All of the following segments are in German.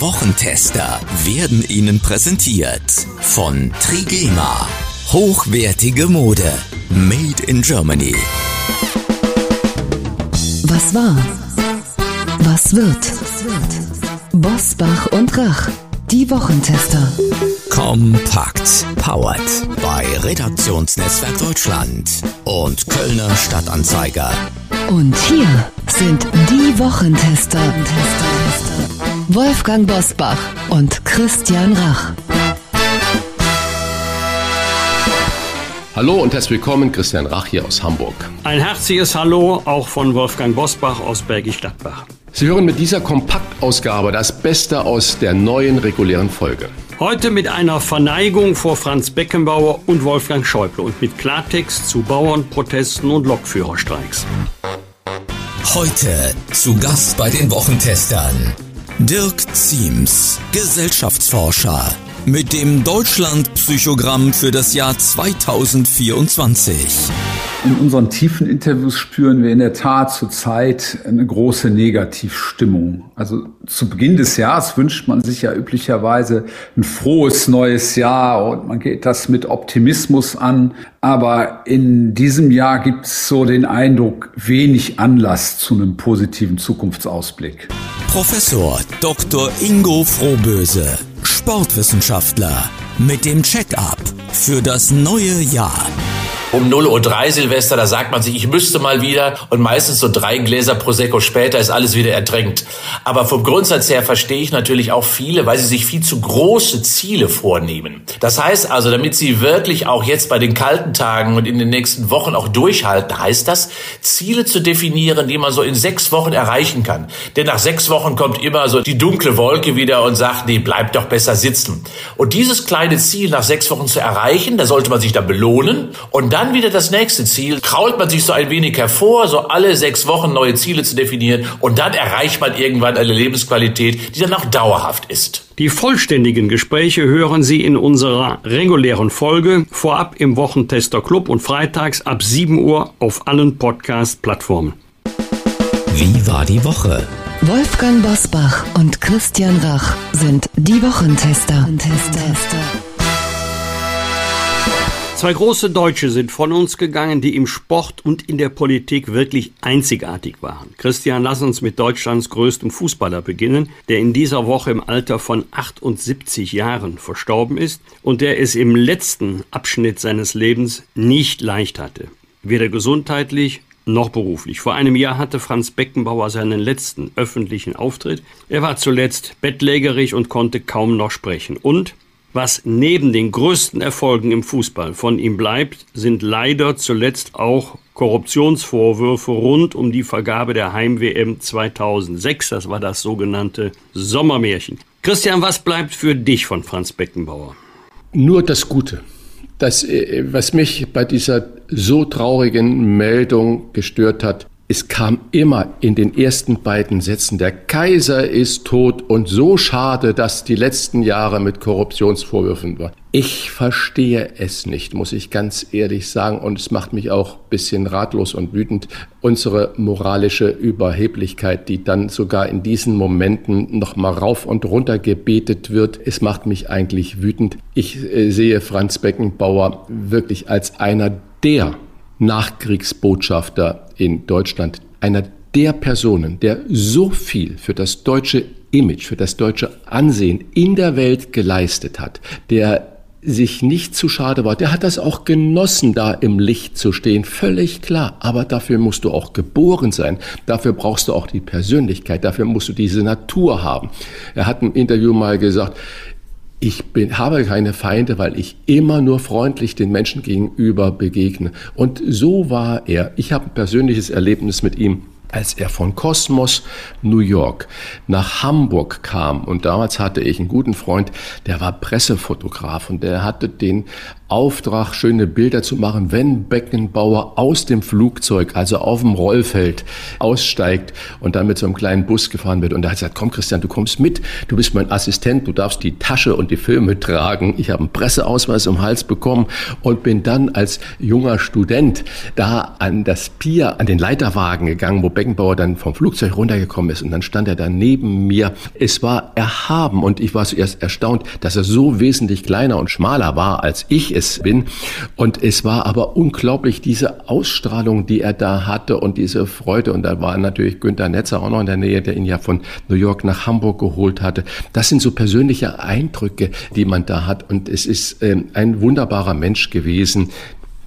Wochentester werden Ihnen präsentiert von Trigema. Hochwertige Mode. Made in Germany. Was war? Was wird? Bosbach und Rach. Die Wochentester. Kompakt. Powered bei Redaktionsnetzwerk Deutschland und Kölner Stadtanzeiger. Und hier sind die Wochentester. Wolfgang Bosbach und Christian Rach. Hallo und herzlich willkommen, Christian Rach hier aus Hamburg. Ein herzliches Hallo auch von Wolfgang Bosbach aus Bergisch Gladbach. Sie hören mit dieser Kompaktausgabe das Beste aus der neuen regulären Folge. Heute mit einer Verneigung vor Franz Beckenbauer und Wolfgang Schäuble und mit Klartext zu Bauernprotesten und Lokführerstreiks. Heute zu Gast bei den Wochentestern Dirk Ziems, Gesellschaftsforscher, mit dem Deutschland-Psychogramm für das Jahr 2024. In unseren tiefen Interviews spüren wir in der Tat zurzeit eine große Negativstimmung. Also zu Beginn des Jahres wünscht man sich ja üblicherweise ein frohes neues Jahr und man geht das mit Optimismus an. Aber in diesem Jahr gibt es so den Eindruck, wenig Anlass zu einem positiven Zukunftsausblick. Professor Dr. Ingo Frohböse, Sportwissenschaftler, mit dem Check-up für das neue Jahr um 0.03 Uhr Silvester, da sagt man sich, ich müsste mal wieder und meistens so drei Gläser Prosecco später ist alles wieder ertränkt. Aber vom Grundsatz her verstehe ich natürlich auch viele, weil sie sich viel zu große Ziele vornehmen. Das heißt also, damit sie wirklich auch jetzt bei den kalten Tagen und in den nächsten Wochen auch durchhalten, heißt das, Ziele zu definieren, die man so in sechs Wochen erreichen kann. Denn nach sechs Wochen kommt immer so die dunkle Wolke wieder und sagt, nee, bleib doch besser sitzen. Und dieses kleine Ziel nach sechs Wochen zu erreichen, da sollte man sich dann belohnen und dann dann wieder das nächste Ziel, krault man sich so ein wenig hervor, so alle sechs Wochen neue Ziele zu definieren und dann erreicht man irgendwann eine Lebensqualität, die dann auch dauerhaft ist. Die vollständigen Gespräche hören Sie in unserer regulären Folge vorab im Wochentester Club und freitags ab 7 Uhr auf allen Podcast-Plattformen. Wie war die Woche? Wolfgang Bosbach und Christian Rach sind die Wochentester. Wochentester. Zwei große Deutsche sind von uns gegangen, die im Sport und in der Politik wirklich einzigartig waren. Christian, lass uns mit Deutschlands größtem Fußballer beginnen, der in dieser Woche im Alter von 78 Jahren verstorben ist und der es im letzten Abschnitt seines Lebens nicht leicht hatte. Weder gesundheitlich noch beruflich. Vor einem Jahr hatte Franz Beckenbauer seinen letzten öffentlichen Auftritt. Er war zuletzt bettlägerig und konnte kaum noch sprechen. Und was neben den größten Erfolgen im Fußball von ihm bleibt, sind leider zuletzt auch Korruptionsvorwürfe rund um die Vergabe der Heim-WM 2006. Das war das sogenannte Sommermärchen. Christian, was bleibt für dich von Franz Beckenbauer? Nur das Gute. Das, äh, was mich bei dieser so traurigen Meldung gestört hat, es kam immer in den ersten beiden Sätzen, der Kaiser ist tot und so schade, dass die letzten Jahre mit Korruptionsvorwürfen waren. Ich verstehe es nicht, muss ich ganz ehrlich sagen, und es macht mich auch ein bisschen ratlos und wütend. Unsere moralische Überheblichkeit, die dann sogar in diesen Momenten noch mal rauf und runter gebetet wird, es macht mich eigentlich wütend. Ich äh, sehe Franz Beckenbauer wirklich als einer der Nachkriegsbotschafter in Deutschland, einer der Personen, der so viel für das deutsche Image, für das deutsche Ansehen in der Welt geleistet hat, der sich nicht zu schade war, der hat das auch genossen, da im Licht zu stehen, völlig klar. Aber dafür musst du auch geboren sein. Dafür brauchst du auch die Persönlichkeit. Dafür musst du diese Natur haben. Er hat im Interview mal gesagt, ich bin, habe keine Feinde, weil ich immer nur freundlich den Menschen gegenüber begegne. Und so war er. Ich habe ein persönliches Erlebnis mit ihm als er von Kosmos New York nach Hamburg kam und damals hatte ich einen guten Freund, der war Pressefotograf und der hatte den Auftrag, schöne Bilder zu machen, wenn Beckenbauer aus dem Flugzeug, also auf dem Rollfeld, aussteigt und dann mit so einem kleinen Bus gefahren wird. Und er hat gesagt, komm Christian, du kommst mit, du bist mein Assistent, du darfst die Tasche und die Filme tragen. Ich habe einen Presseausweis den Hals bekommen und bin dann als junger Student da an das Pier, an den Leiterwagen gegangen, wo Beckenbauer dann vom Flugzeug runtergekommen ist und dann stand er da neben mir. Es war erhaben und ich war zuerst erstaunt, dass er so wesentlich kleiner und schmaler war, als ich es bin. Und es war aber unglaublich, diese Ausstrahlung, die er da hatte und diese Freude. Und da war natürlich Günther Netzer auch noch in der Nähe, der ihn ja von New York nach Hamburg geholt hatte. Das sind so persönliche Eindrücke, die man da hat. Und es ist äh, ein wunderbarer Mensch gewesen,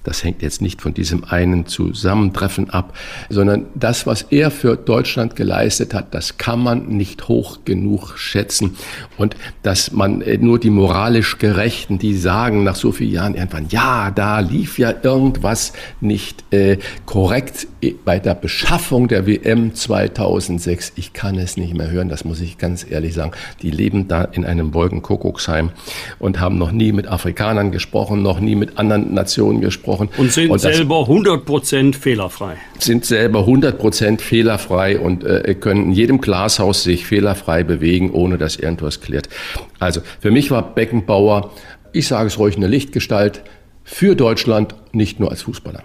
das hängt jetzt nicht von diesem einen Zusammentreffen ab, sondern das, was er für Deutschland geleistet hat, das kann man nicht hoch genug schätzen. Und dass man äh, nur die moralisch Gerechten, die sagen nach so vielen Jahren irgendwann, ja, da lief ja irgendwas nicht äh, korrekt bei der Beschaffung der WM 2006. Ich kann es nicht mehr hören, das muss ich ganz ehrlich sagen. Die leben da in einem Wolkenkuckucksheim und haben noch nie mit Afrikanern gesprochen, noch nie mit anderen Nationen gesprochen gesprochen. Und sind und selber 100% fehlerfrei. Sind selber 100% fehlerfrei und äh, können in jedem Glashaus sich fehlerfrei bewegen, ohne dass irgendwas klärt. Also für mich war Beckenbauer, ich sage es ruhig, eine Lichtgestalt für Deutschland, nicht nur als Fußballer.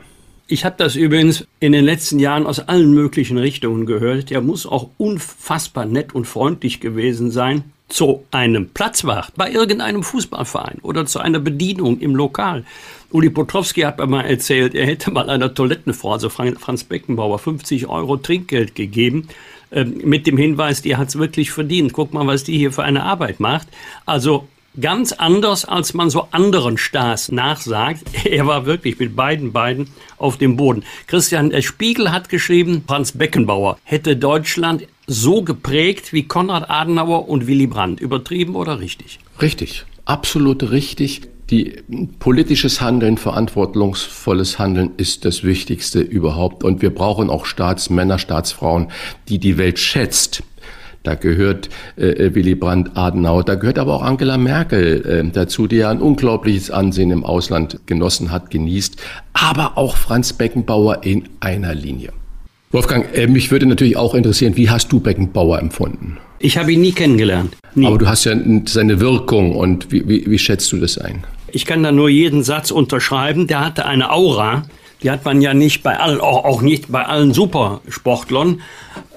Ich habe das übrigens in den letzten Jahren aus allen möglichen Richtungen gehört. Der muss auch unfassbar nett und freundlich gewesen sein zu einem Platzwart bei irgendeinem Fußballverein oder zu einer Bedienung im Lokal. Uli Potrowski hat mir mal erzählt, er hätte mal einer Toilettenfrau, also Franz Beckenbauer, 50 Euro Trinkgeld gegeben ähm, mit dem Hinweis, die hat es wirklich verdient. Guck mal, was die hier für eine Arbeit macht. Also ganz anders, als man so anderen Stars nachsagt. Er war wirklich mit beiden Beinen auf dem Boden. Christian, der Spiegel hat geschrieben, Franz Beckenbauer hätte Deutschland so geprägt wie Konrad Adenauer und Willy Brandt. Übertrieben oder richtig? Richtig, absolut richtig. Die politisches Handeln, verantwortungsvolles Handeln ist das Wichtigste überhaupt. Und wir brauchen auch Staatsmänner, Staatsfrauen, die die Welt schätzt. Da gehört äh, Willy Brandt, Adenauer, da gehört aber auch Angela Merkel äh, dazu, die ja ein unglaubliches Ansehen im Ausland genossen hat, genießt, aber auch Franz Beckenbauer in einer Linie. Wolfgang, äh, mich würde natürlich auch interessieren, wie hast du Beckenbauer empfunden? Ich habe ihn nie kennengelernt. Nie. Aber du hast ja seine Wirkung und wie, wie, wie schätzt du das ein? Ich kann da nur jeden Satz unterschreiben. Der hatte eine Aura. Die hat man ja nicht bei allen, auch, nicht bei allen Supersportlern.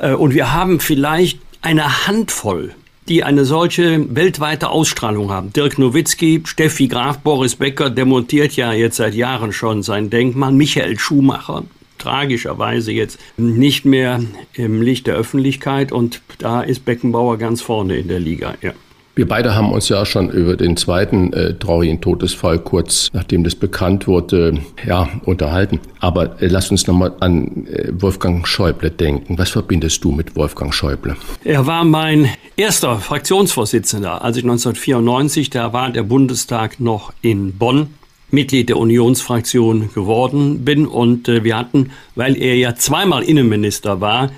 Äh, und wir haben vielleicht eine Handvoll, die eine solche weltweite Ausstrahlung haben. Dirk Nowitzki, Steffi Graf, Boris Becker demontiert ja jetzt seit Jahren schon sein Denkmal. Michael Schumacher, tragischerweise jetzt nicht mehr im Licht der Öffentlichkeit und da ist Beckenbauer ganz vorne in der Liga. Ja. Wir beide haben uns ja schon über den zweiten äh, traurigen Todesfall kurz, nachdem das bekannt wurde, ja, unterhalten. Aber äh, lass uns nochmal an äh, Wolfgang Schäuble denken. Was verbindest du mit Wolfgang Schäuble? Er war mein erster Fraktionsvorsitzender, als ich 1994, da war der Bundestag noch in Bonn. Mitglied der Unionsfraktion geworden bin. Und äh, wir hatten, weil er ja zweimal Innenminister war,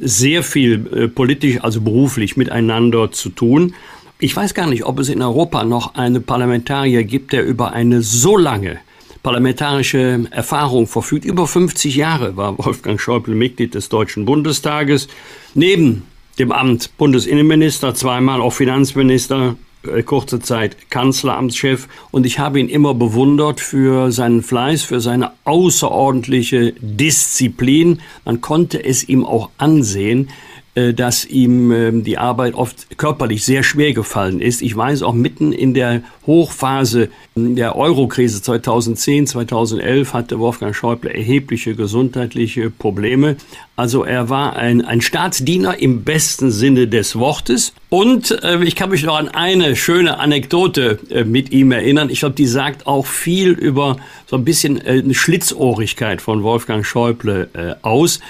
sehr viel äh, politisch, also beruflich miteinander zu tun. Ich weiß gar nicht, ob es in Europa noch einen Parlamentarier gibt, der über eine so lange parlamentarische Erfahrung verfügt. Über 50 Jahre war Wolfgang Schäuble Mitglied des Deutschen Bundestages. Neben dem Amt Bundesinnenminister, zweimal auch Finanzminister, kurze Zeit Kanzleramtschef und ich habe ihn immer bewundert für seinen Fleiß, für seine außerordentliche Disziplin. Man konnte es ihm auch ansehen, äh, dass ihm ähm, die Arbeit oft körperlich sehr schwer gefallen ist. Ich weiß auch mitten in der Hochphase der Eurokrise 2010, 2011 hatte Wolfgang Schäuble erhebliche gesundheitliche Probleme. Also er war ein, ein Staatsdiener im besten Sinne des Wortes. Und äh, ich kann mich noch an eine schöne Anekdote äh, mit ihm erinnern. Ich glaube, die sagt auch viel über so ein bisschen äh, eine Schlitzohrigkeit von Wolfgang Schäuble äh, aus.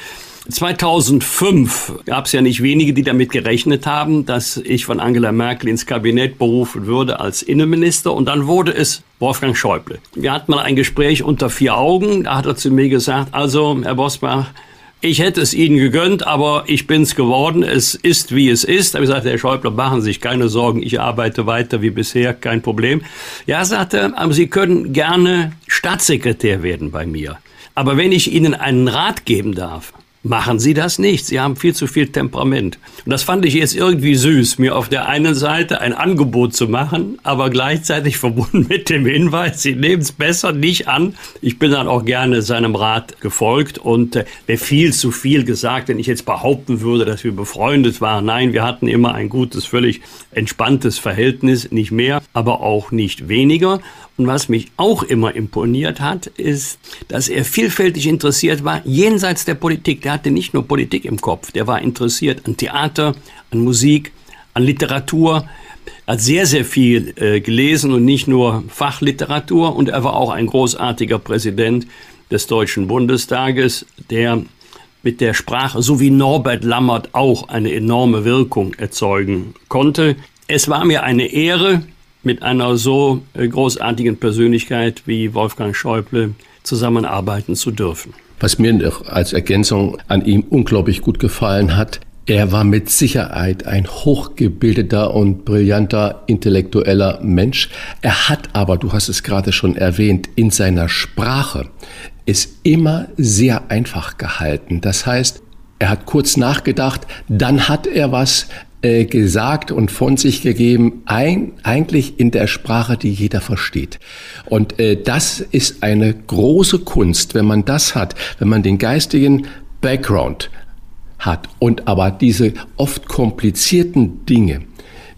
2005 gab es ja nicht wenige, die damit gerechnet haben, dass ich von Angela Merkel ins Kabinett berufen würde als Innenminister. Und dann wurde es Wolfgang Schäuble. Wir hatten mal ein Gespräch unter vier Augen. Da hat er zu mir gesagt, also Herr Bosbach, ich hätte es Ihnen gegönnt, aber ich bin's geworden. Es ist, wie es ist. Da habe ich gesagt, Herr Schäuble, machen Sie sich keine Sorgen. Ich arbeite weiter wie bisher, kein Problem. Ja, sagte er, Sie können gerne Staatssekretär werden bei mir. Aber wenn ich Ihnen einen Rat geben darf, machen Sie das nicht. Sie haben viel zu viel Temperament. Und das fand ich jetzt irgendwie süß, mir auf der einen Seite ein Angebot zu machen, aber gleichzeitig verbunden mit dem Hinweis, Sie nehmen es besser nicht an. Ich bin dann auch gerne seinem Rat gefolgt und äh, wäre viel zu viel gesagt, wenn ich jetzt behaupten würde, dass wir befreundet waren. Nein, wir hatten immer ein gutes, völlig entspanntes Verhältnis, nicht mehr, aber auch nicht weniger. Und was mich auch immer imponiert hat, ist, dass er vielfältig interessiert war, jenseits der Politik. Der hatte nicht nur Politik im Kopf, der war interessiert an Theater, an Musik, an Literatur, hat sehr, sehr viel äh, gelesen und nicht nur Fachliteratur. Und er war auch ein großartiger Präsident des Deutschen Bundestages, der mit der Sprache, so wie Norbert Lammert auch, eine enorme Wirkung erzeugen konnte. Es war mir eine Ehre, mit einer so äh, großartigen Persönlichkeit wie Wolfgang Schäuble zusammenarbeiten zu dürfen. Was mir noch als Ergänzung an ihm unglaublich gut gefallen hat, er war mit Sicherheit ein hochgebildeter und brillanter intellektueller Mensch. Er hat aber, du hast es gerade schon erwähnt, in seiner Sprache es immer sehr einfach gehalten. Das heißt, er hat kurz nachgedacht, dann hat er was äh, gesagt und von sich gegeben, ein, eigentlich in der Sprache, die jeder versteht. Und äh, das ist eine große Kunst, wenn man das hat, wenn man den geistigen Background hat und aber diese oft komplizierten Dinge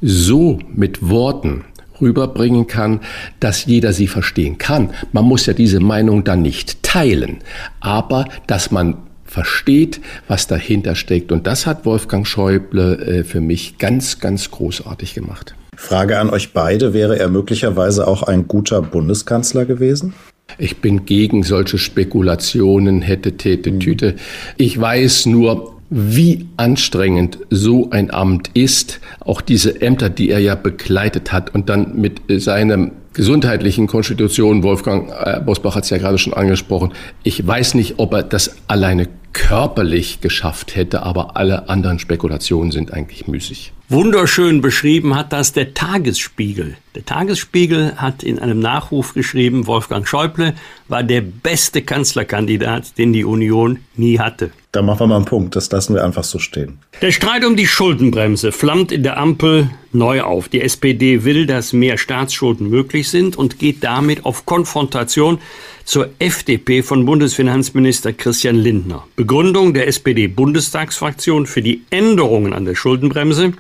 so mit Worten rüberbringen kann, dass jeder sie verstehen kann. Man muss ja diese Meinung dann nicht teilen, aber dass man versteht, was dahinter steckt. Und das hat Wolfgang Schäuble äh, für mich ganz, ganz großartig gemacht. Frage an euch beide, wäre er möglicherweise auch ein guter Bundeskanzler gewesen? Ich bin gegen solche Spekulationen, hätte, täte, mhm. Tüte. Ich weiß nur, wie anstrengend so ein Amt ist, auch diese Ämter, die er ja begleitet hat und dann mit seinem gesundheitlichen Konstitution, Wolfgang äh, Bosbach hat es ja gerade schon angesprochen, ich weiß nicht, ob er das alleine körperlich geschafft hätte, aber alle anderen Spekulationen sind eigentlich müßig. Wunderschön beschrieben hat das der Tagesspiegel. Der Tagesspiegel hat in einem Nachruf geschrieben, Wolfgang Schäuble war der beste Kanzlerkandidat, den die Union nie hatte. Da machen wir mal einen Punkt, das lassen wir einfach so stehen. Der Streit um die Schuldenbremse flammt in der Ampel neu auf. Die SPD will, dass mehr Staatsschulden möglich sind und geht damit auf Konfrontation zur FDP von Bundesfinanzminister Christian Lindner. Begründung der SPD-Bundestagsfraktion für die Änderungen an der Schuldenbremse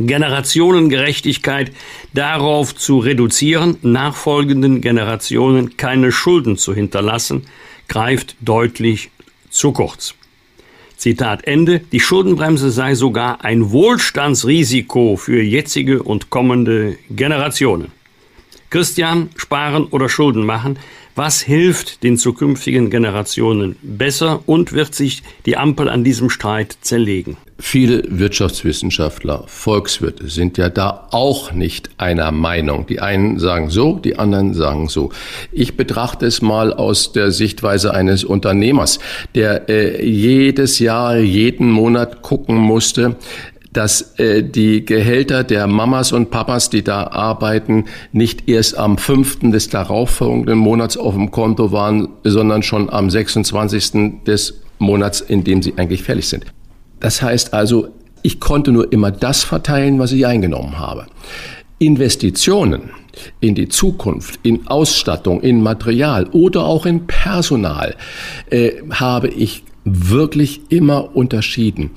Generationengerechtigkeit darauf zu reduzieren, nachfolgenden Generationen keine Schulden zu hinterlassen, greift deutlich zu kurz. Zitat Ende. Die Schuldenbremse sei sogar ein Wohlstandsrisiko für jetzige und kommende Generationen. Christian, sparen oder Schulden machen, was hilft den zukünftigen Generationen besser und wird sich die Ampel an diesem Streit zerlegen? Viele Wirtschaftswissenschaftler, Volkswirte sind ja da auch nicht einer Meinung. Die einen sagen so, die anderen sagen so. Ich betrachte es mal aus der Sichtweise eines Unternehmers, der äh, jedes Jahr, jeden Monat gucken musste, dass äh, die Gehälter der Mamas und Papas, die da arbeiten, nicht erst am fünften des darauffolgenden Monats auf dem Konto waren, sondern schon am 26. des Monats, in dem sie eigentlich fällig sind. Das heißt also, ich konnte nur immer das verteilen, was ich eingenommen habe. Investitionen in die Zukunft, in Ausstattung, in Material oder auch in Personal äh, habe ich wirklich immer unterschieden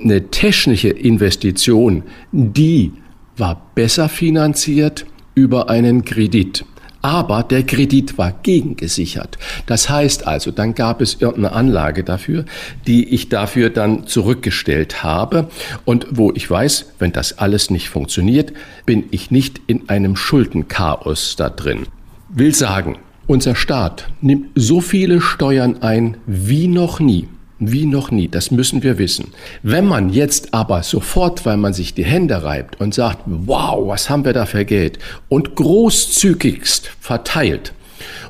eine technische Investition, die war besser finanziert über einen Kredit. Aber der Kredit war gegengesichert. Das heißt also, dann gab es irgendeine Anlage dafür, die ich dafür dann zurückgestellt habe und wo ich weiß, wenn das alles nicht funktioniert, bin ich nicht in einem Schuldenchaos da drin. Will sagen, unser Staat nimmt so viele Steuern ein wie noch nie. Wie noch nie, das müssen wir wissen. Wenn man jetzt aber sofort, weil man sich die Hände reibt und sagt, wow, was haben wir da für Geld? Und großzügigst verteilt.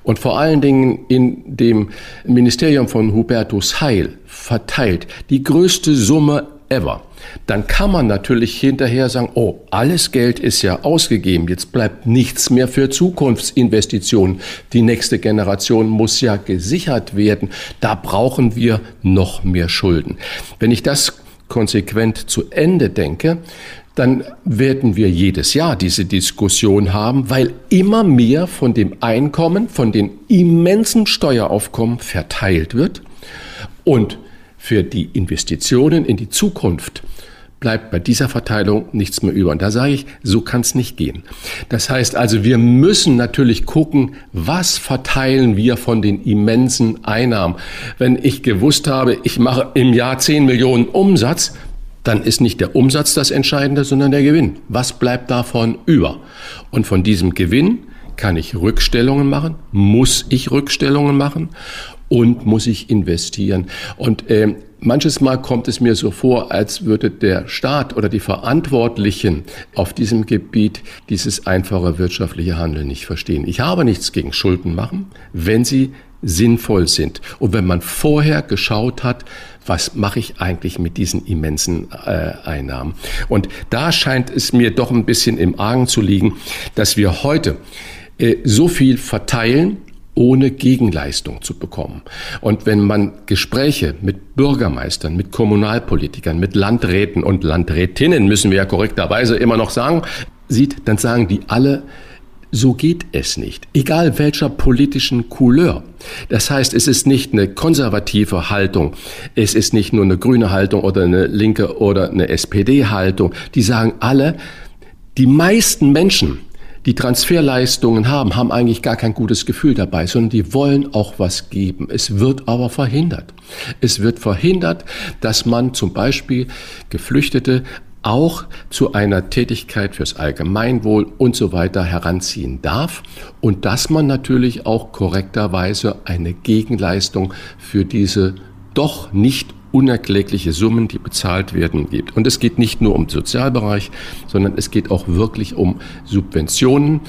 Und vor allen Dingen in dem Ministerium von Hubertus Heil verteilt, die größte Summe ever, dann kann man natürlich hinterher sagen, oh, alles Geld ist ja ausgegeben, jetzt bleibt nichts mehr für Zukunftsinvestitionen. Die nächste Generation muss ja gesichert werden. Da brauchen wir noch mehr Schulden. Wenn ich das konsequent zu Ende denke, dann werden wir jedes Jahr diese Diskussion haben, weil immer mehr von dem Einkommen, von den immensen Steueraufkommen verteilt wird und für die Investitionen in die Zukunft bleibt bei dieser Verteilung nichts mehr über. Und da sage ich, so kann es nicht gehen. Das heißt also, wir müssen natürlich gucken, was verteilen wir von den immensen Einnahmen. Wenn ich gewusst habe, ich mache im Jahr 10 Millionen Umsatz, dann ist nicht der Umsatz das Entscheidende, sondern der Gewinn. Was bleibt davon über? Und von diesem Gewinn kann ich Rückstellungen machen, muss ich Rückstellungen machen und muss ich investieren. Und äh, manches Mal kommt es mir so vor, als würde der Staat oder die Verantwortlichen auf diesem Gebiet dieses einfache wirtschaftliche Handeln nicht verstehen. Ich habe nichts gegen Schulden machen, wenn sie sinnvoll sind. Und wenn man vorher geschaut hat, was mache ich eigentlich mit diesen immensen äh, Einnahmen? Und da scheint es mir doch ein bisschen im Argen zu liegen, dass wir heute äh, so viel verteilen, ohne Gegenleistung zu bekommen. Und wenn man Gespräche mit Bürgermeistern, mit Kommunalpolitikern, mit Landräten und Landrätinnen, müssen wir ja korrekterweise immer noch sagen, sieht, dann sagen die alle, so geht es nicht, egal welcher politischen Couleur. Das heißt, es ist nicht eine konservative Haltung, es ist nicht nur eine grüne Haltung oder eine linke oder eine SPD-Haltung. Die sagen alle, die meisten Menschen, die Transferleistungen haben, haben eigentlich gar kein gutes Gefühl dabei, sondern die wollen auch was geben. Es wird aber verhindert. Es wird verhindert, dass man zum Beispiel Geflüchtete auch zu einer Tätigkeit fürs Allgemeinwohl und so weiter heranziehen darf und dass man natürlich auch korrekterweise eine Gegenleistung für diese doch nicht unerklägliche Summen, die bezahlt werden, gibt. Und es geht nicht nur um den Sozialbereich, sondern es geht auch wirklich um Subventionen.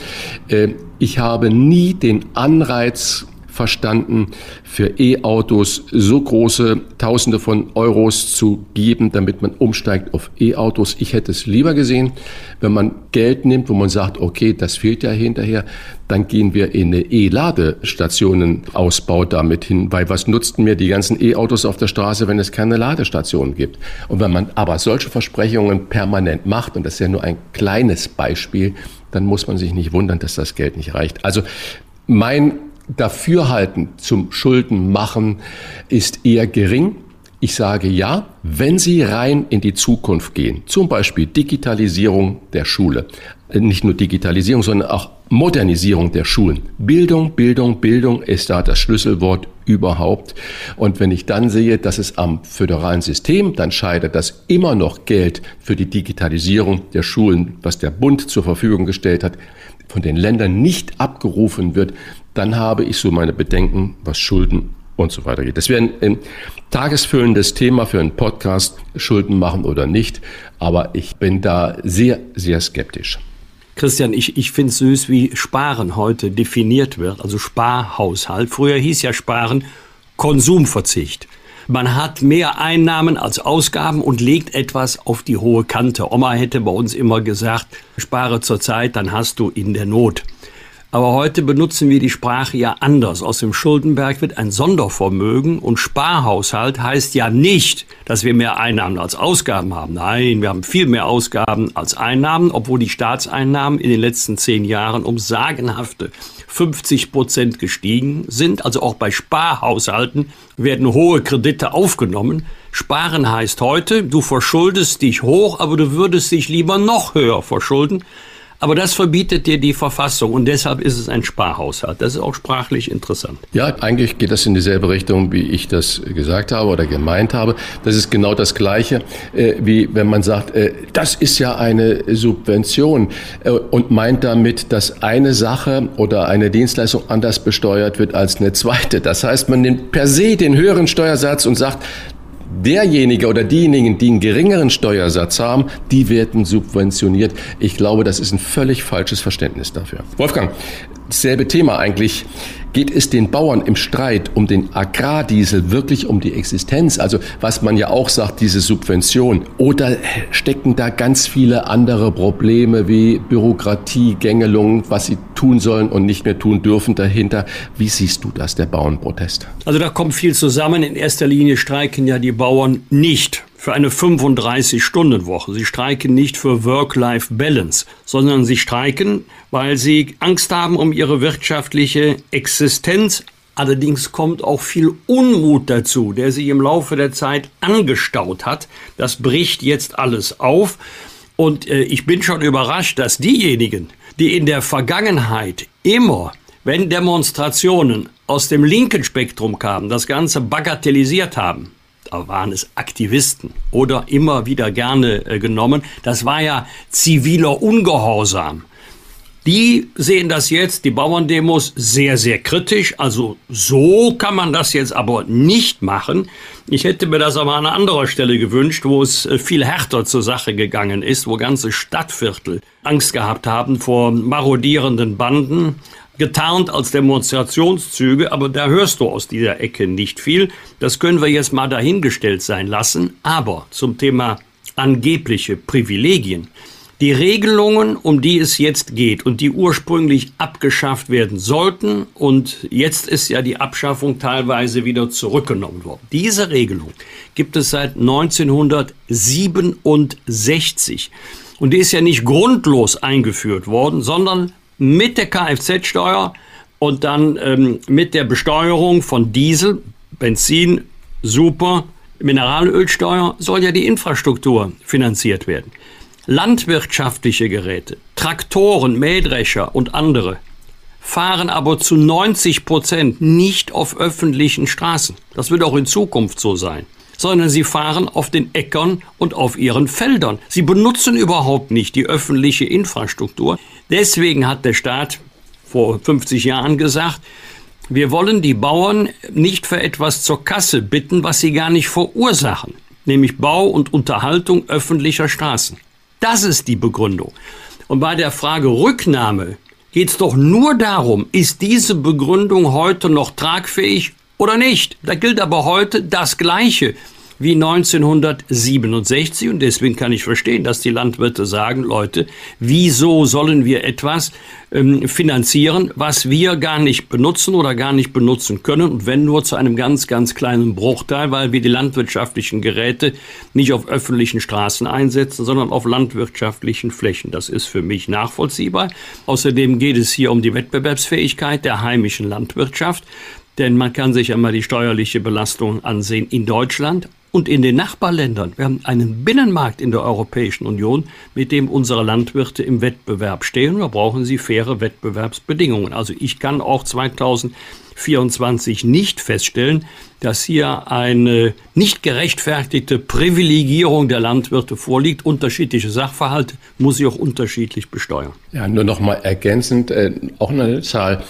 Äh, ich habe nie den Anreiz verstanden, für E-Autos so große Tausende von Euros zu geben, damit man umsteigt auf E-Autos. Ich hätte es lieber gesehen, wenn man Geld nimmt, wo man sagt, okay, das fehlt ja hinterher, dann gehen wir in eine E-Ladestationenausbau damit hin, weil was nutzten mir die ganzen E-Autos auf der Straße, wenn es keine Ladestationen gibt? Und wenn man aber solche Versprechungen permanent macht, und das ist ja nur ein kleines Beispiel, dann muss man sich nicht wundern, dass das Geld nicht reicht. Also mein Dafürhalten zum Schuldenmachen ist eher gering. Ich sage ja, wenn Sie rein in die Zukunft gehen, zum Beispiel Digitalisierung der Schule, nicht nur Digitalisierung, sondern auch Modernisierung der Schulen. Bildung, Bildung, Bildung ist da das Schlüsselwort überhaupt. Und wenn ich dann sehe, dass es am föderalen System dann scheitert, dass immer noch Geld für die Digitalisierung der Schulen, was der Bund zur Verfügung gestellt hat, von den Ländern nicht abgerufen wird, dann habe ich so meine Bedenken, was Schulden und so weiter geht. Das wäre ein, ein tagesfüllendes Thema für einen Podcast, Schulden machen oder nicht, aber ich bin da sehr, sehr skeptisch. Christian, ich, ich finde es süß, wie Sparen heute definiert wird, also Sparhaushalt. Früher hieß ja Sparen Konsumverzicht. Man hat mehr Einnahmen als Ausgaben und legt etwas auf die hohe Kante. Oma hätte bei uns immer gesagt, spare zur Zeit, dann hast du in der Not. Aber heute benutzen wir die Sprache ja anders. Aus dem Schuldenberg wird ein Sondervermögen und Sparhaushalt heißt ja nicht, dass wir mehr Einnahmen als Ausgaben haben. Nein, wir haben viel mehr Ausgaben als Einnahmen, obwohl die Staatseinnahmen in den letzten zehn Jahren um sagenhafte 50 Prozent gestiegen sind. Also auch bei Sparhaushalten werden hohe Kredite aufgenommen. Sparen heißt heute, du verschuldest dich hoch, aber du würdest dich lieber noch höher verschulden. Aber das verbietet dir die Verfassung und deshalb ist es ein Sparhaushalt. Das ist auch sprachlich interessant. Ja, eigentlich geht das in dieselbe Richtung, wie ich das gesagt habe oder gemeint habe. Das ist genau das Gleiche, äh, wie wenn man sagt, äh, das ist ja eine Subvention äh, und meint damit, dass eine Sache oder eine Dienstleistung anders besteuert wird als eine zweite. Das heißt, man nimmt per se den höheren Steuersatz und sagt, derjenige oder diejenigen, die einen geringeren Steuersatz haben, die werden subventioniert. Ich glaube, das ist ein völlig falsches Verständnis dafür. Wolfgang, selbe Thema eigentlich. Geht es den Bauern im Streit um den Agrardiesel wirklich um die Existenz? Also was man ja auch sagt, diese Subvention. Oder stecken da ganz viele andere Probleme wie Bürokratie, Gängelung, was sie tun sollen und nicht mehr tun dürfen dahinter? Wie siehst du das, der Bauernprotest? Also da kommt viel zusammen. In erster Linie streiken ja die Bauern nicht für eine 35-Stunden-Woche. Sie streiken nicht für Work-Life-Balance, sondern sie streiken, weil sie Angst haben um ihre wirtschaftliche Existenz. Allerdings kommt auch viel Unmut dazu, der sich im Laufe der Zeit angestaut hat. Das bricht jetzt alles auf. Und äh, ich bin schon überrascht, dass diejenigen, die in der Vergangenheit immer, wenn Demonstrationen aus dem linken Spektrum kamen, das Ganze bagatellisiert haben, da waren es Aktivisten oder immer wieder gerne äh, genommen. Das war ja ziviler Ungehorsam. Die sehen das jetzt, die Bauerndemos, sehr, sehr kritisch. Also so kann man das jetzt aber nicht machen. Ich hätte mir das aber an einer anderen Stelle gewünscht, wo es äh, viel härter zur Sache gegangen ist, wo ganze Stadtviertel Angst gehabt haben vor marodierenden Banden getarnt als Demonstrationszüge, aber da hörst du aus dieser Ecke nicht viel. Das können wir jetzt mal dahingestellt sein lassen. Aber zum Thema angebliche Privilegien. Die Regelungen, um die es jetzt geht und die ursprünglich abgeschafft werden sollten und jetzt ist ja die Abschaffung teilweise wieder zurückgenommen worden. Diese Regelung gibt es seit 1967 und die ist ja nicht grundlos eingeführt worden, sondern mit der Kfz-Steuer und dann ähm, mit der Besteuerung von Diesel, Benzin, Super, Mineralölsteuer soll ja die Infrastruktur finanziert werden. Landwirtschaftliche Geräte, Traktoren, Mähdrescher und andere fahren aber zu 90 Prozent nicht auf öffentlichen Straßen. Das wird auch in Zukunft so sein sondern sie fahren auf den Äckern und auf ihren Feldern. Sie benutzen überhaupt nicht die öffentliche Infrastruktur. Deswegen hat der Staat vor 50 Jahren gesagt, wir wollen die Bauern nicht für etwas zur Kasse bitten, was sie gar nicht verursachen, nämlich Bau und Unterhaltung öffentlicher Straßen. Das ist die Begründung. Und bei der Frage Rücknahme geht es doch nur darum, ist diese Begründung heute noch tragfähig oder nicht. Da gilt aber heute das Gleiche wie 1967 und deswegen kann ich verstehen, dass die Landwirte sagen, Leute, wieso sollen wir etwas ähm, finanzieren, was wir gar nicht benutzen oder gar nicht benutzen können und wenn nur zu einem ganz, ganz kleinen Bruchteil, weil wir die landwirtschaftlichen Geräte nicht auf öffentlichen Straßen einsetzen, sondern auf landwirtschaftlichen Flächen. Das ist für mich nachvollziehbar. Außerdem geht es hier um die Wettbewerbsfähigkeit der heimischen Landwirtschaft. Denn man kann sich einmal die steuerliche Belastung ansehen in Deutschland und in den Nachbarländern. Wir haben einen Binnenmarkt in der Europäischen Union, mit dem unsere Landwirte im Wettbewerb stehen. Da brauchen sie faire Wettbewerbsbedingungen. Also ich kann auch 2024 nicht feststellen, dass hier eine nicht gerechtfertigte Privilegierung der Landwirte vorliegt. Unterschiedliche Sachverhalte muss ich auch unterschiedlich besteuern. Ja, nur noch mal ergänzend, äh, auch eine Zahl.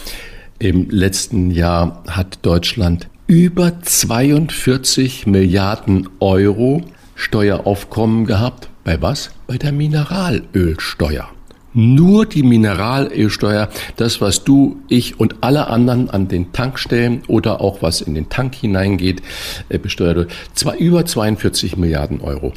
Im letzten Jahr hat Deutschland über 42 Milliarden Euro Steueraufkommen gehabt. Bei was? Bei der Mineralölsteuer nur die Mineralölsteuer, das, was du, ich und alle anderen an den Tankstellen oder auch was in den Tank hineingeht, äh, besteuert wird. Zwar über 42 Milliarden Euro.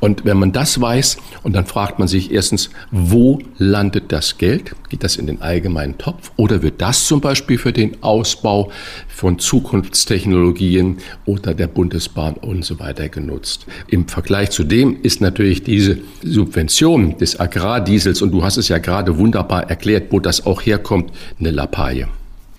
Und wenn man das weiß, und dann fragt man sich erstens, wo landet das Geld? Geht das in den allgemeinen Topf? Oder wird das zum Beispiel für den Ausbau von Zukunftstechnologien oder der Bundesbahn und so weiter genutzt? Im Vergleich zu dem ist natürlich diese Subvention des Agrardiesels, und du hast es es ja gerade wunderbar erklärt, wo das auch herkommt, eine Lappalie.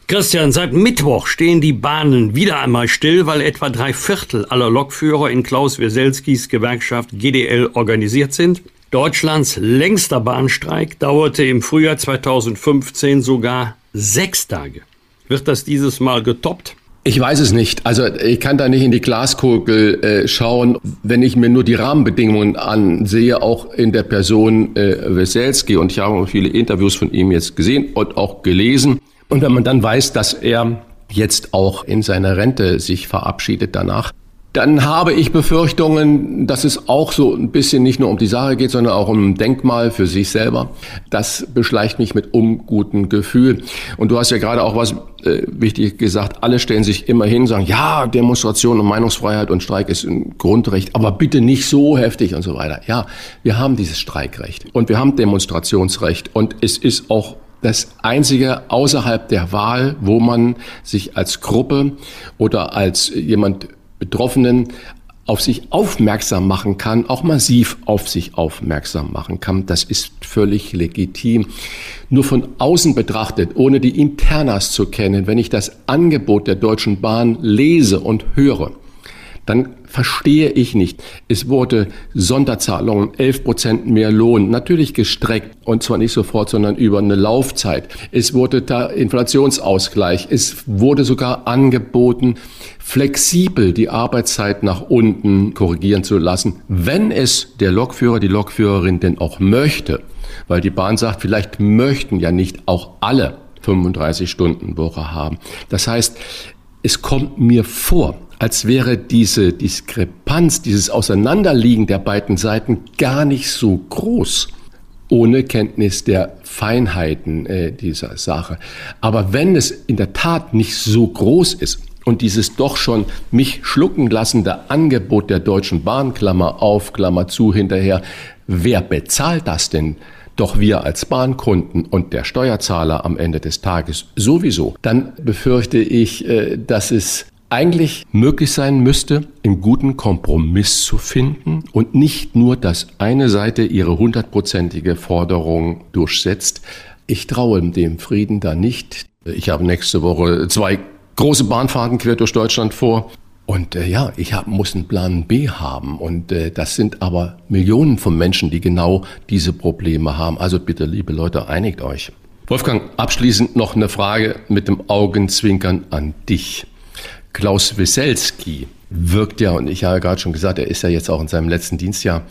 Christian, seit Mittwoch stehen die Bahnen wieder einmal still, weil etwa drei Viertel aller Lokführer in Klaus Weselskis Gewerkschaft GDL organisiert sind. Deutschlands längster Bahnstreik dauerte im Frühjahr 2015 sogar sechs Tage. Wird das dieses Mal getoppt? Ich weiß es nicht. Also ich kann da nicht in die Glaskugel äh, schauen. Wenn ich mir nur die Rahmenbedingungen ansehe, auch in der Person äh, Weselski, und ich habe viele Interviews von ihm jetzt gesehen und auch gelesen. Und wenn man dann weiß, dass er jetzt auch in seiner Rente sich verabschiedet danach, dann habe ich Befürchtungen, dass es auch so ein bisschen nicht nur um die Sache geht, sondern auch um ein Denkmal für sich selber. Das beschleicht mich mit unguten Gefühl. Und du hast ja gerade auch was äh, wichtig gesagt. Alle stellen sich immer hin, sagen, ja, Demonstration und Meinungsfreiheit und Streik ist ein Grundrecht, aber bitte nicht so heftig und so weiter. Ja, wir haben dieses Streikrecht und wir haben Demonstrationsrecht und es ist auch das einzige außerhalb der Wahl, wo man sich als Gruppe oder als jemand Betroffenen auf sich aufmerksam machen kann, auch massiv auf sich aufmerksam machen kann. Das ist völlig legitim. Nur von außen betrachtet, ohne die Internas zu kennen, wenn ich das Angebot der Deutschen Bahn lese und höre, dann verstehe ich nicht. Es wurde Sonderzahlungen, 11 Prozent mehr Lohn, natürlich gestreckt und zwar nicht sofort, sondern über eine Laufzeit. Es wurde da Inflationsausgleich. Es wurde sogar angeboten, flexibel die Arbeitszeit nach unten korrigieren zu lassen, wenn es der Lokführer, die Lokführerin denn auch möchte. Weil die Bahn sagt, vielleicht möchten ja nicht auch alle 35 Stunden Woche haben. Das heißt, es kommt mir vor, als wäre diese Diskrepanz, dieses Auseinanderliegen der beiden Seiten gar nicht so groß, ohne Kenntnis der Feinheiten äh, dieser Sache. Aber wenn es in der Tat nicht so groß ist und dieses doch schon mich schlucken lassende Angebot der Deutschen Bahn, Klammer auf, Klammer zu, hinterher, wer bezahlt das denn? Doch wir als Bahnkunden und der Steuerzahler am Ende des Tages sowieso, dann befürchte ich, äh, dass es eigentlich möglich sein müsste, einen guten Kompromiss zu finden und nicht nur, dass eine Seite ihre hundertprozentige Forderung durchsetzt. Ich traue dem Frieden da nicht. Ich habe nächste Woche zwei große Bahnfahrten quer durch Deutschland vor. Und äh, ja, ich hab, muss einen Plan B haben. Und äh, das sind aber Millionen von Menschen, die genau diese Probleme haben. Also bitte, liebe Leute, einigt euch. Wolfgang, abschließend noch eine Frage mit dem Augenzwinkern an dich. Klaus Wieselski wirkt ja, und ich habe gerade schon gesagt, er ist ja jetzt auch in seinem letzten Dienstjahr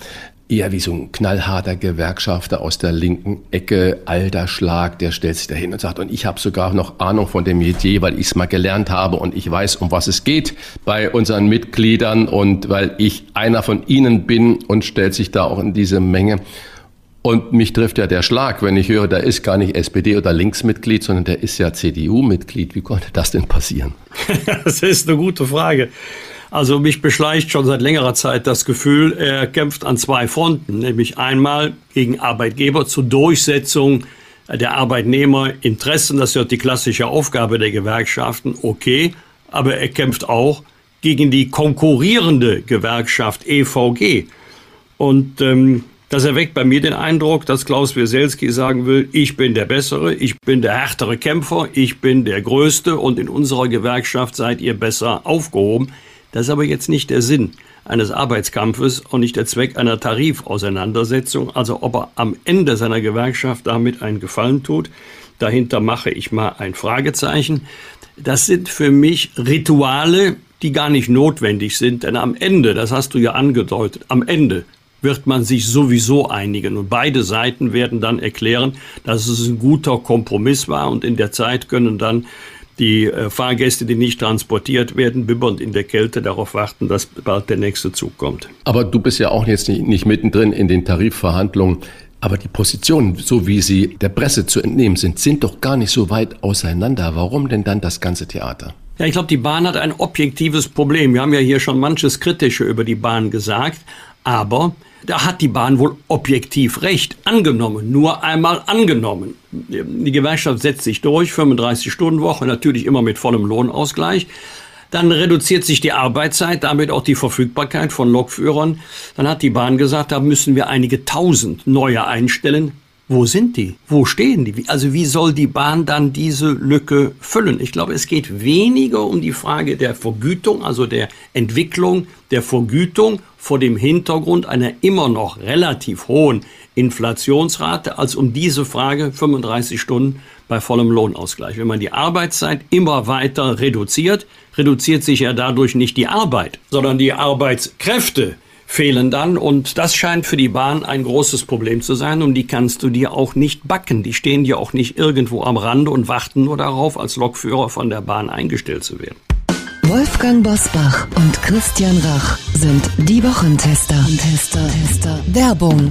eher wie so ein knallharter Gewerkschafter aus der linken Ecke, alter Schlag, der stellt sich dahin und sagt, und ich habe sogar noch Ahnung von dem Metier, weil ich es mal gelernt habe und ich weiß, um was es geht bei unseren Mitgliedern und weil ich einer von ihnen bin und stellt sich da auch in diese Menge. Und mich trifft ja der Schlag, wenn ich höre, da ist gar nicht SPD oder Linksmitglied, sondern der ist ja CDU-Mitglied. Wie konnte das denn passieren? das ist eine gute Frage. Also mich beschleicht schon seit längerer Zeit das Gefühl, er kämpft an zwei Fronten, nämlich einmal gegen Arbeitgeber zur Durchsetzung der Arbeitnehmerinteressen. Das ist ja die klassische Aufgabe der Gewerkschaften. Okay, aber er kämpft auch gegen die konkurrierende Gewerkschaft EVG. Und ähm, das erweckt bei mir den Eindruck, dass Klaus Wieselski sagen will, ich bin der Bessere, ich bin der härtere Kämpfer, ich bin der Größte und in unserer Gewerkschaft seid ihr besser aufgehoben. Das ist aber jetzt nicht der Sinn eines Arbeitskampfes und nicht der Zweck einer Tarifauseinandersetzung. Also ob er am Ende seiner Gewerkschaft damit einen Gefallen tut, dahinter mache ich mal ein Fragezeichen. Das sind für mich Rituale, die gar nicht notwendig sind, denn am Ende, das hast du ja angedeutet, am Ende wird man sich sowieso einigen. Und beide Seiten werden dann erklären, dass es ein guter Kompromiss war und in der Zeit können dann die äh, Fahrgäste, die nicht transportiert werden, bibbernd in der Kälte darauf warten, dass bald der nächste Zug kommt. Aber du bist ja auch jetzt nicht, nicht mittendrin in den Tarifverhandlungen. Aber die Positionen, so wie sie der Presse zu entnehmen sind, sind doch gar nicht so weit auseinander. Warum denn dann das ganze Theater? Ja, ich glaube, die Bahn hat ein objektives Problem. Wir haben ja hier schon manches Kritische über die Bahn gesagt. Aber da hat die Bahn wohl objektiv recht angenommen, nur einmal angenommen. Die Gewerkschaft setzt sich durch, 35 Stunden Woche, natürlich immer mit vollem Lohnausgleich. Dann reduziert sich die Arbeitszeit, damit auch die Verfügbarkeit von Lokführern. Dann hat die Bahn gesagt, da müssen wir einige tausend neue einstellen. Wo sind die? Wo stehen die? Also wie soll die Bahn dann diese Lücke füllen? Ich glaube, es geht weniger um die Frage der Vergütung, also der Entwicklung der Vergütung vor dem Hintergrund einer immer noch relativ hohen Inflationsrate, als um diese Frage 35 Stunden bei vollem Lohnausgleich. Wenn man die Arbeitszeit immer weiter reduziert, reduziert sich ja dadurch nicht die Arbeit, sondern die Arbeitskräfte fehlen dann. Und das scheint für die Bahn ein großes Problem zu sein. Und die kannst du dir auch nicht backen. Die stehen dir auch nicht irgendwo am Rande und warten nur darauf, als Lokführer von der Bahn eingestellt zu werden. Wolfgang Bosbach und Christian Rach sind die Wochentester. Tester, Tester. Werbung.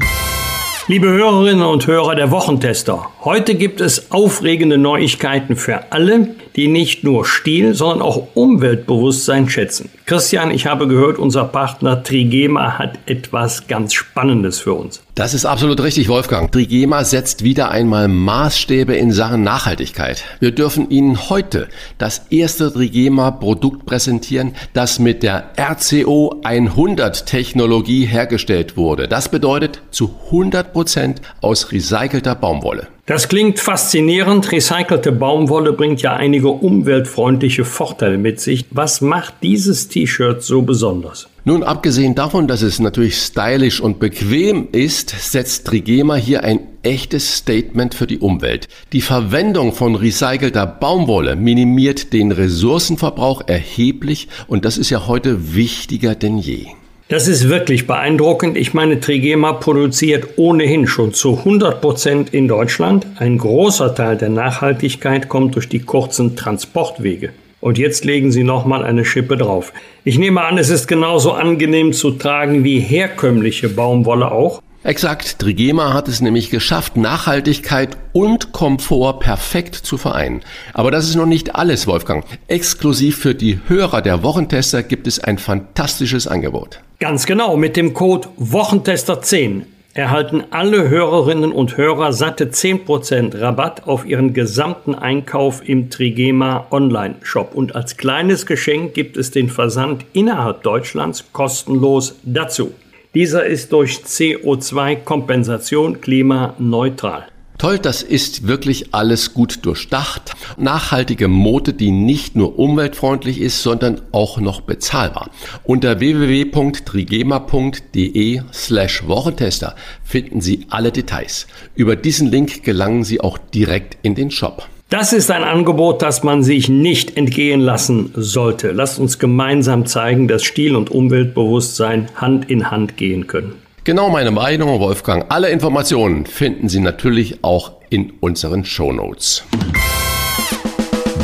Liebe Hörerinnen und Hörer der Wochentester, heute gibt es aufregende Neuigkeiten für alle, die nicht nur Stil, sondern auch Umweltbewusstsein schätzen. Christian, ich habe gehört, unser Partner Trigema hat etwas ganz Spannendes für uns. Das ist absolut richtig, Wolfgang. Trigema setzt wieder einmal Maßstäbe in Sachen Nachhaltigkeit. Wir dürfen Ihnen heute das erste Trigema-Produkt präsentieren, das mit der RCO 100 Technologie hergestellt wurde. Das bedeutet zu 100 Prozent aus recycelter Baumwolle. Das klingt faszinierend. Recycelte Baumwolle bringt ja einige umweltfreundliche Vorteile mit sich. Was macht dieses T-Shirt so besonders? Nun, abgesehen davon, dass es natürlich stylisch und bequem ist, setzt Trigema hier ein echtes Statement für die Umwelt. Die Verwendung von recycelter Baumwolle minimiert den Ressourcenverbrauch erheblich und das ist ja heute wichtiger denn je. Das ist wirklich beeindruckend. Ich meine, Trigema produziert ohnehin schon zu 100 Prozent in Deutschland. Ein großer Teil der Nachhaltigkeit kommt durch die kurzen Transportwege. Und jetzt legen Sie nochmal eine Schippe drauf. Ich nehme an, es ist genauso angenehm zu tragen wie herkömmliche Baumwolle auch. Exakt, Trigema hat es nämlich geschafft, Nachhaltigkeit und Komfort perfekt zu vereinen. Aber das ist noch nicht alles, Wolfgang. Exklusiv für die Hörer der Wochentester gibt es ein fantastisches Angebot. Ganz genau, mit dem Code Wochentester10 erhalten alle Hörerinnen und Hörer satte 10% Rabatt auf ihren gesamten Einkauf im Trigema Online-Shop. Und als kleines Geschenk gibt es den Versand innerhalb Deutschlands kostenlos dazu. Dieser ist durch CO2-Kompensation klimaneutral. Toll, das ist wirklich alles gut durchdacht. Nachhaltige Mode, die nicht nur umweltfreundlich ist, sondern auch noch bezahlbar. Unter www.trigema.de slash Wochentester finden Sie alle Details. Über diesen Link gelangen Sie auch direkt in den Shop. Das ist ein Angebot, das man sich nicht entgehen lassen sollte. Lasst uns gemeinsam zeigen, dass Stil und Umweltbewusstsein Hand in Hand gehen können. Genau meine Meinung, Wolfgang. Alle Informationen finden Sie natürlich auch in unseren Shownotes.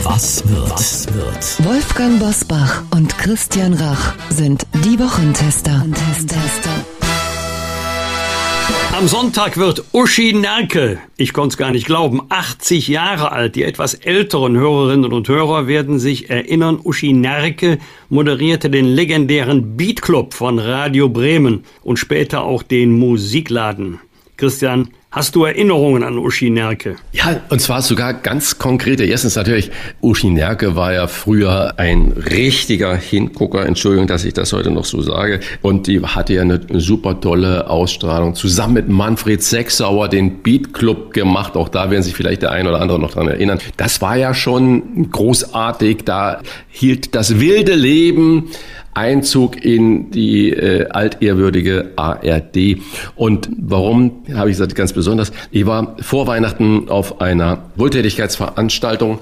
Was wird? Was wird? Wolfgang Bosbach und Christian Rach sind die Wochentester. Tester. Am Sonntag wird Uschi Nerke, ich konnte es gar nicht glauben, 80 Jahre alt. Die etwas älteren Hörerinnen und Hörer werden sich erinnern, Uschi Nerke moderierte den legendären Beat Club von Radio Bremen und später auch den Musikladen. Christian, Hast du Erinnerungen an Uschi Nerke? Ja, und zwar sogar ganz konkrete. Erstens natürlich, Uschi Nerke war ja früher ein richtiger Hingucker. Entschuldigung, dass ich das heute noch so sage. Und die hatte ja eine super tolle Ausstrahlung. Zusammen mit Manfred Sechsauer den Beat Club gemacht. Auch da werden sich vielleicht der ein oder andere noch dran erinnern. Das war ja schon großartig. Da hielt das wilde Leben Einzug in die äh, altehrwürdige ARD. Und warum habe ich gesagt, ganz besonders? Ich war vor Weihnachten auf einer Wohltätigkeitsveranstaltung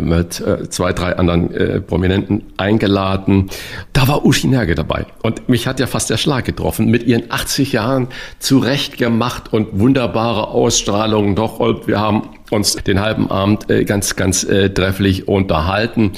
mit äh, zwei, drei anderen äh, Prominenten eingeladen. Da war Uschi Nerge dabei. Und mich hat ja fast der Schlag getroffen. Mit ihren 80 Jahren zurechtgemacht und wunderbare Ausstrahlung doch. Wir haben uns den halben Abend äh, ganz, ganz äh, trefflich unterhalten.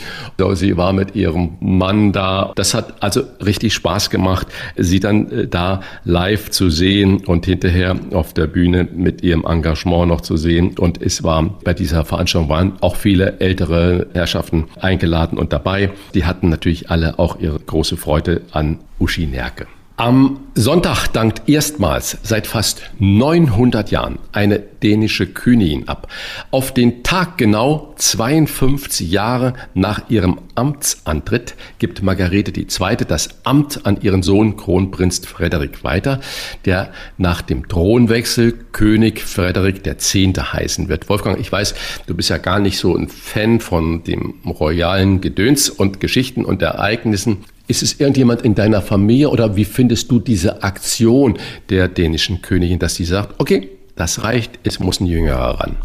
Sie war mit ihrem Mann da. Das hat also richtig Spaß gemacht, sie dann äh, da live zu sehen und hinterher auf der Bühne mit ihrem Engagement noch zu sehen. Und es war bei dieser Veranstaltung waren auch viele ältere Herrschaften eingeladen und dabei. Die hatten natürlich alle auch ihre große Freude an Uschi Nerke. Am Sonntag dankt erstmals seit fast 900 Jahren eine dänische Königin ab. Auf den Tag genau 52 Jahre nach ihrem Amtsantritt gibt Margarete II. das Amt an ihren Sohn Kronprinz Frederik weiter, der nach dem Thronwechsel König Frederik X. heißen wird. Wolfgang, ich weiß, du bist ja gar nicht so ein Fan von dem royalen Gedöns und Geschichten und Ereignissen. Ist es irgendjemand in deiner Familie oder wie findest du diese Aktion der dänischen Königin, dass sie sagt, okay, das reicht, es muss ein Jüngerer ran?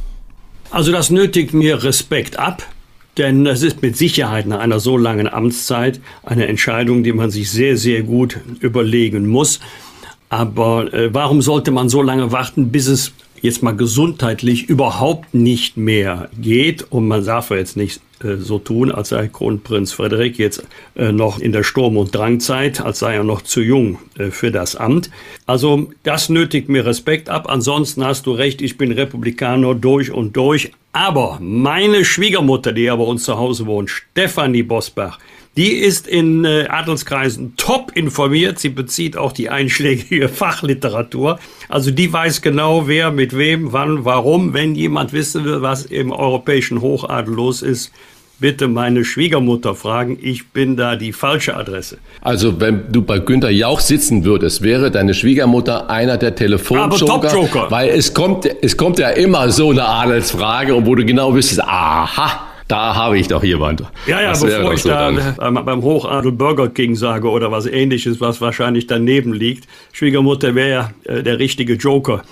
Also das nötigt mir Respekt ab, denn das ist mit Sicherheit nach einer so langen Amtszeit eine Entscheidung, die man sich sehr, sehr gut überlegen muss. Aber äh, warum sollte man so lange warten, bis es jetzt mal gesundheitlich überhaupt nicht mehr geht? Und man darf jetzt nicht so tun, als sei Kronprinz Frederik jetzt äh, noch in der Sturm- und Drangzeit, als sei er noch zu jung äh, für das Amt. Also das nötigt mir Respekt ab. Ansonsten hast du recht, ich bin Republikaner durch und durch. Aber meine Schwiegermutter, die ja bei uns zu Hause wohnt, Stefanie Bosbach, die ist in äh, Adelskreisen top informiert. Sie bezieht auch die einschlägige Fachliteratur. Also die weiß genau, wer mit wem, wann, warum. Wenn jemand wissen will, was im europäischen Hochadel los ist, bitte meine Schwiegermutter fragen. Ich bin da die falsche Adresse. Also wenn du bei Günter Jauch sitzen würdest, wäre deine Schwiegermutter einer der Telefonjoker. Weil es kommt, es kommt ja immer so eine Adelsfrage, wo du genau wüsstest, aha, da habe ich doch jemand. Ja, ja, das bevor ich so da dann. beim Hochadel Burger King sage oder was ähnliches, was wahrscheinlich daneben liegt. Schwiegermutter wäre ja äh, der richtige Joker.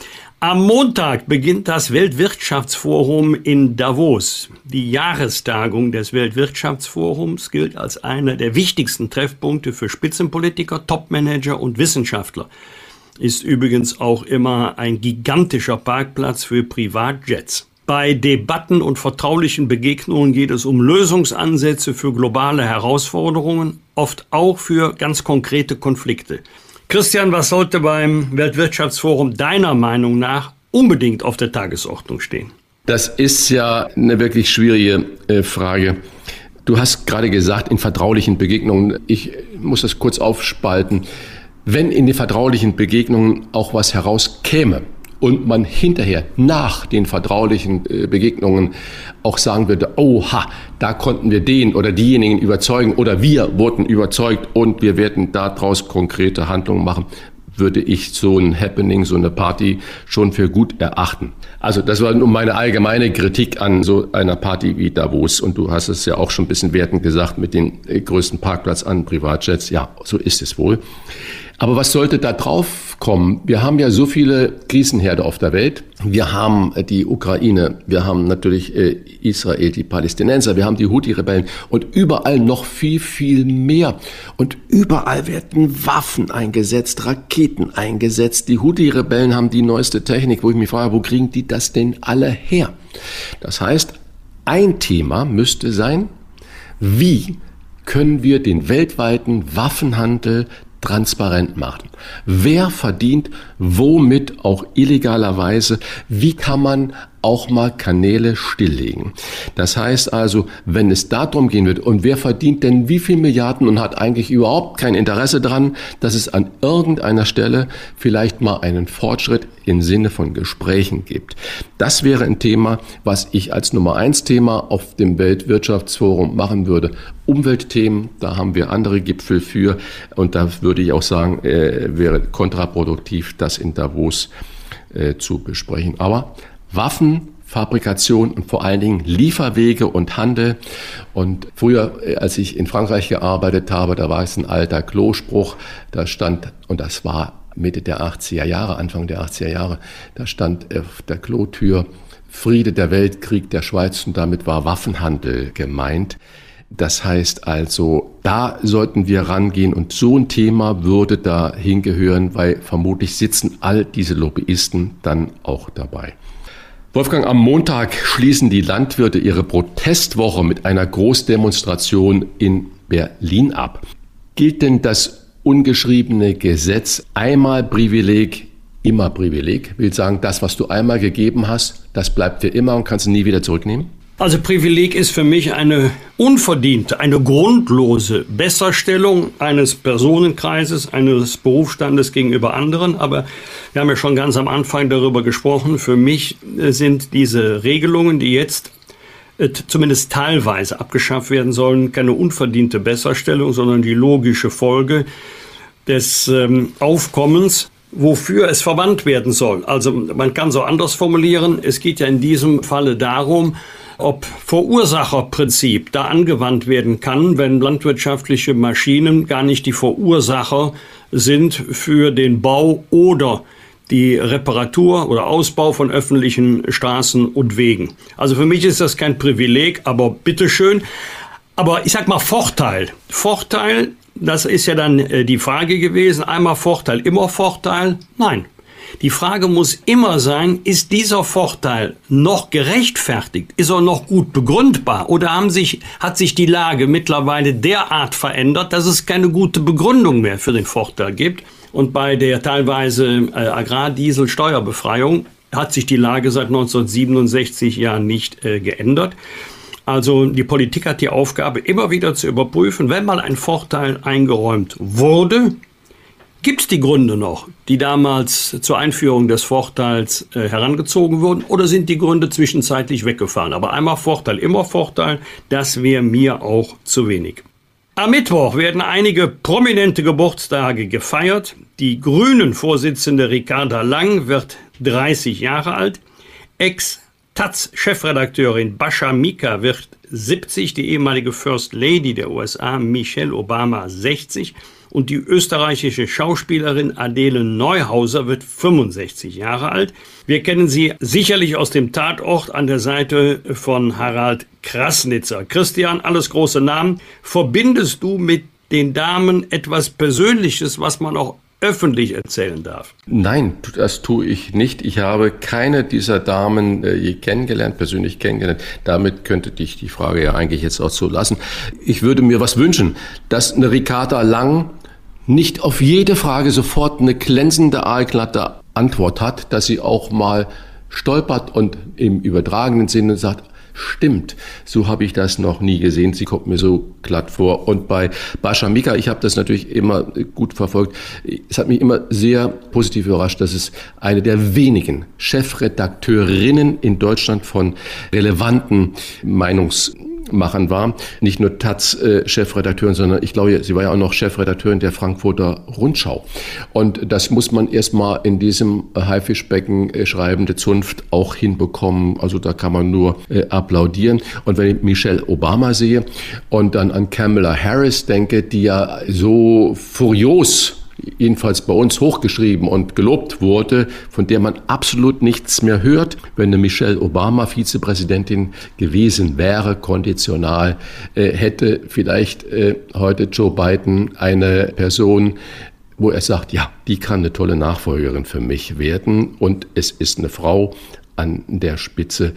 Am Montag beginnt das Weltwirtschaftsforum in Davos. Die Jahrestagung des Weltwirtschaftsforums gilt als einer der wichtigsten Treffpunkte für Spitzenpolitiker, Topmanager und Wissenschaftler. Ist übrigens auch immer ein gigantischer Parkplatz für Privatjets. Bei Debatten und vertraulichen Begegnungen geht es um Lösungsansätze für globale Herausforderungen, oft auch für ganz konkrete Konflikte. Christian, was sollte beim Weltwirtschaftsforum deiner Meinung nach unbedingt auf der Tagesordnung stehen? Das ist ja eine wirklich schwierige äh, Frage. Du hast gerade gesagt, in vertraulichen Begegnungen, ich muss das kurz aufspalten, wenn in den vertraulichen Begegnungen auch was herauskäme, und man hinterher nach den vertraulichen äh, Begegnungen auch sagen würde, oha, da konnten wir den oder diejenigen überzeugen oder wir wurden überzeugt und wir werden daraus konkrete Handlungen machen, würde ich so ein Happening, so eine Party schon für gut erachten. Also das war nur meine allgemeine Kritik an so einer Party wie Davos. Und du hast es ja auch schon ein bisschen wertend gesagt mit den äh, größten Parkplatz an Privatjets. Ja, so ist es wohl. Aber was sollte da drauf kommen? Wir haben ja so viele Krisenherde auf der Welt. Wir haben äh, die Ukraine, wir haben natürlich äh, Israel, die Palästinenser, wir haben die Houthi-Rebellen und überall noch viel, viel mehr. Und überall werden Waffen eingesetzt, Raketen eingesetzt. Die Houthi-Rebellen haben die neueste Technik, wo ich mich frage, wo kriegen die das denn alle her? Das heißt, ein Thema müsste sein, wie können wir den weltweiten Waffenhandel transparent machen. Wer verdient womit auch illegalerweise? Wie kann man auch mal Kanäle stilllegen. Das heißt also, wenn es darum gehen wird, und wer verdient denn wie viel Milliarden und hat eigentlich überhaupt kein Interesse daran, dass es an irgendeiner Stelle vielleicht mal einen Fortschritt im Sinne von Gesprächen gibt. Das wäre ein Thema, was ich als Nummer eins Thema auf dem Weltwirtschaftsforum machen würde. Umweltthemen, da haben wir andere Gipfel für und da würde ich auch sagen, äh, wäre kontraproduktiv, das in Davos äh, zu besprechen. Aber Waffen, Fabrikation und vor allen Dingen Lieferwege und Handel. Und früher, äh, als ich in Frankreich gearbeitet habe, da war es ein alter Klospruch, da stand, und das war Mitte der 80er Jahre, Anfang der 80er Jahre, da stand auf der Klotür Friede der Weltkrieg der Schweiz und damit war Waffenhandel gemeint. Das heißt also, da sollten wir rangehen und so ein Thema würde da hingehören, weil vermutlich sitzen all diese Lobbyisten dann auch dabei. Wolfgang, am Montag schließen die Landwirte ihre Protestwoche mit einer Großdemonstration in Berlin ab. Gilt denn das ungeschriebene Gesetz einmal Privileg, immer Privileg? Will sagen, das, was du einmal gegeben hast, das bleibt für immer und kannst du nie wieder zurücknehmen? Also Privileg ist für mich eine unverdiente, eine grundlose Besserstellung eines Personenkreises, eines Berufsstandes gegenüber anderen. Aber wir haben ja schon ganz am Anfang darüber gesprochen. Für mich äh, sind diese Regelungen, die jetzt äh, zumindest teilweise abgeschafft werden sollen, keine unverdiente Besserstellung, sondern die logische Folge des ähm, Aufkommens wofür es verwandt werden soll. Also man kann so anders formulieren, es geht ja in diesem Falle darum, ob Verursacherprinzip da angewandt werden kann, wenn landwirtschaftliche Maschinen gar nicht die Verursacher sind für den Bau oder die Reparatur oder Ausbau von öffentlichen Straßen und Wegen. Also für mich ist das kein Privileg, aber bitteschön. Aber ich sag mal Vorteil. Vorteil, das ist ja dann äh, die Frage gewesen. Einmal Vorteil, immer Vorteil? Nein. Die Frage muss immer sein, ist dieser Vorteil noch gerechtfertigt? Ist er noch gut begründbar? Oder haben sich, hat sich die Lage mittlerweile derart verändert, dass es keine gute Begründung mehr für den Vorteil gibt? Und bei der teilweise äh, Agrardieselsteuerbefreiung hat sich die Lage seit 1967 ja nicht äh, geändert. Also die Politik hat die Aufgabe, immer wieder zu überprüfen, wenn mal ein Vorteil eingeräumt wurde, gibt es die Gründe noch, die damals zur Einführung des Vorteils äh, herangezogen wurden, oder sind die Gründe zwischenzeitlich weggefahren? Aber einmal Vorteil, immer Vorteil, das wäre mir auch zu wenig. Am Mittwoch werden einige prominente Geburtstage gefeiert. Die Grünen-Vorsitzende Ricarda Lang wird 30 Jahre alt. Ex Taz-Chefredakteurin Basha Mika wird 70, die ehemalige First Lady der USA Michelle Obama 60 und die österreichische Schauspielerin Adele Neuhauser wird 65 Jahre alt. Wir kennen sie sicherlich aus dem Tatort an der Seite von Harald Krasnitzer. Christian, alles große Namen. Verbindest du mit den Damen etwas Persönliches, was man auch öffentlich erzählen darf? Nein, das tue ich nicht. Ich habe keine dieser Damen äh, je kennengelernt, persönlich kennengelernt. Damit könnte dich die Frage ja eigentlich jetzt auch so lassen. Ich würde mir was wünschen, dass eine Ricarda Lang nicht auf jede Frage sofort eine glänzende, aalglatte Antwort hat, dass sie auch mal stolpert und im übertragenen Sinne sagt, stimmt. So habe ich das noch nie gesehen. Sie kommt mir so glatt vor. Und bei Bascha Mika, ich habe das natürlich immer gut verfolgt. Es hat mich immer sehr positiv überrascht, dass es eine der wenigen Chefredakteurinnen in Deutschland von relevanten Meinungs Machern war. Nicht nur Taz-Chefredakteurin, sondern ich glaube, sie war ja auch noch Chefredakteurin der Frankfurter Rundschau. Und das muss man erstmal in diesem Haifischbecken äh, schreibende Zunft auch hinbekommen. Also da kann man nur äh, applaudieren. Und wenn ich Michelle Obama sehe und dann an Kamala Harris denke, die ja so furios jedenfalls bei uns hochgeschrieben und gelobt wurde, von der man absolut nichts mehr hört. Wenn eine Michelle Obama Vizepräsidentin gewesen wäre, konditional, äh, hätte vielleicht äh, heute Joe Biden eine Person, wo er sagt, ja, die kann eine tolle Nachfolgerin für mich werden und es ist eine Frau an der Spitze.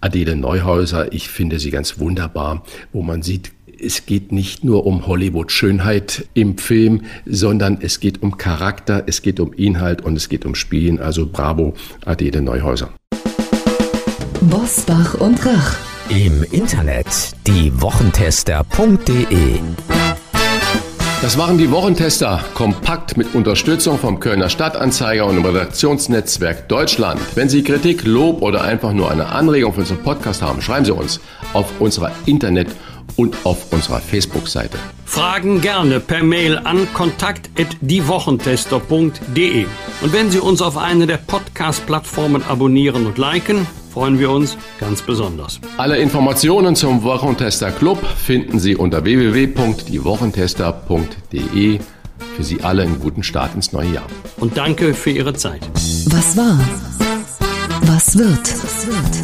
Adele Neuhäuser, ich finde sie ganz wunderbar, wo man sieht, es geht nicht nur um Hollywood-Schönheit im Film, sondern es geht um Charakter, es geht um Inhalt und es geht um Spielen. Also bravo, Adele Neuhäuser. Bosbach und Rach. Im Internet diewochentester.de das waren die Wochentester, kompakt mit Unterstützung vom Kölner Stadtanzeiger und dem Redaktionsnetzwerk Deutschland. Wenn Sie Kritik, Lob oder einfach nur eine Anregung für unseren Podcast haben, schreiben Sie uns auf unserer Internet- und auf unserer Facebook-Seite. Fragen gerne per Mail an kontakt.diewochentester.de. Und wenn Sie uns auf einer der Podcast-Plattformen abonnieren und liken, freuen wir uns ganz besonders. Alle Informationen zum Wochentester Club finden Sie unter www.diewochentester.de. Für Sie alle einen guten Start ins neue Jahr. Und danke für Ihre Zeit. Was war? Was wird? Was wird?